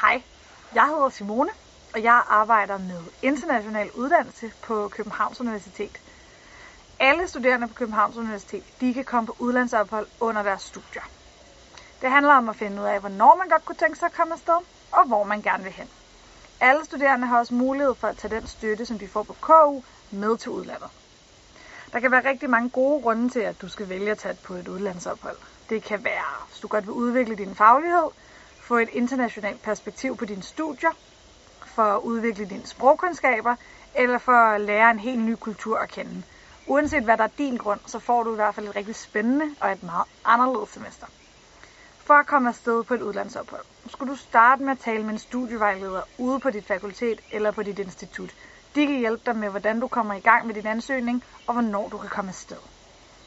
Hej, jeg hedder Simone, og jeg arbejder med international uddannelse på Københavns Universitet. Alle studerende på Københavns Universitet de kan komme på udlandsophold under deres studier. Det handler om at finde ud af, hvornår man godt kunne tænke sig at komme afsted, og hvor man gerne vil hen. Alle studerende har også mulighed for at tage den støtte, som de får på KU, med til udlandet. Der kan være rigtig mange gode grunde til, at du skal vælge at tage på et udlandsophold. Det kan være, hvis du godt vil udvikle din faglighed, få et internationalt perspektiv på dine studier, for at udvikle dine sprogkundskaber, eller for at lære en helt ny kultur at kende. Uanset hvad der er din grund, så får du i hvert fald et rigtig spændende og et meget anderledes semester. For at komme afsted på et udlandsophold, skulle du starte med at tale med en studievejleder ude på dit fakultet eller på dit institut. De kan hjælpe dig med, hvordan du kommer i gang med din ansøgning og hvornår du kan komme afsted.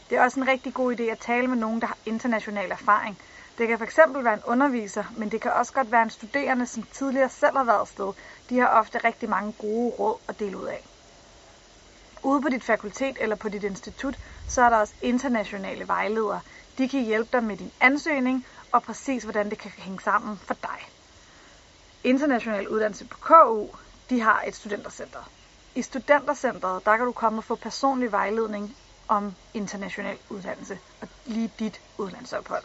Det er også en rigtig god idé at tale med nogen, der har international erfaring. Det kan fx være en underviser, men det kan også godt være en studerende, som tidligere selv har været sted. De har ofte rigtig mange gode råd at dele ud af. Ude på dit fakultet eller på dit institut, så er der også internationale vejledere. De kan hjælpe dig med din ansøgning og præcis hvordan det kan hænge sammen for dig. International uddannelse på KU, de har et studentercenter. I studentercenteret, der kan du komme og få personlig vejledning om international uddannelse og lige dit udlandsophold.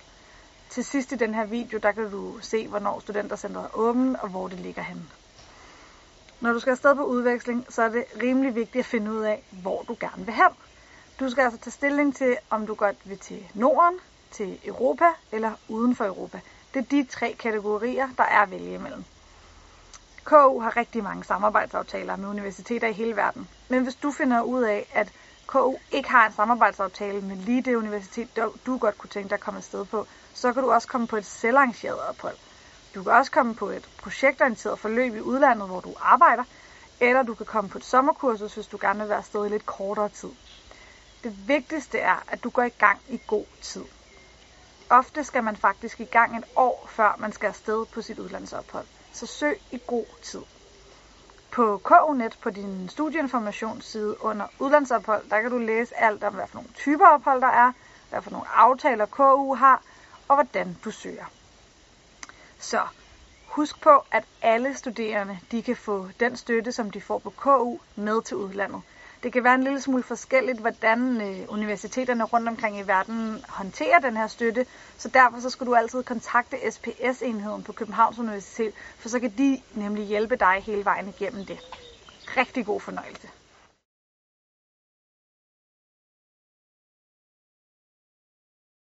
Til sidst i den her video, der kan du se, hvornår studentercentret er åbent og hvor det ligger henne. Når du skal afsted på udveksling, så er det rimelig vigtigt at finde ud af, hvor du gerne vil hen. Du skal altså tage stilling til, om du godt vil til Norden, til Europa eller uden for Europa. Det er de tre kategorier, der er at vælge imellem. KU har rigtig mange samarbejdsaftaler med universiteter i hele verden. Men hvis du finder ud af, at KU ikke har en samarbejdsaftale med lige det universitet, du godt kunne tænke dig at komme afsted på, så kan du også komme på et selvarrangeret ophold. Du kan også komme på et projektorienteret forløb i udlandet, hvor du arbejder, eller du kan komme på et sommerkursus, hvis du gerne vil være afsted i lidt kortere tid. Det vigtigste er, at du går i gang i god tid. Ofte skal man faktisk i gang et år, før man skal afsted på sit udlandsophold. Så søg i god tid. På KUNet på din studieinformationsside under udlandsophold, der kan du læse alt om, hvad for nogle typer ophold der er, hvad for nogle aftaler KU har, og hvordan du søger. Så husk på, at alle studerende de kan få den støtte, som de får på KU, med til udlandet. Det kan være en lille smule forskelligt, hvordan øh, universiteterne rundt omkring i verden håndterer den her støtte, så derfor så skal du altid kontakte SPS-enheden på Københavns Universitet, for så kan de nemlig hjælpe dig hele vejen igennem det. Rigtig god fornøjelse.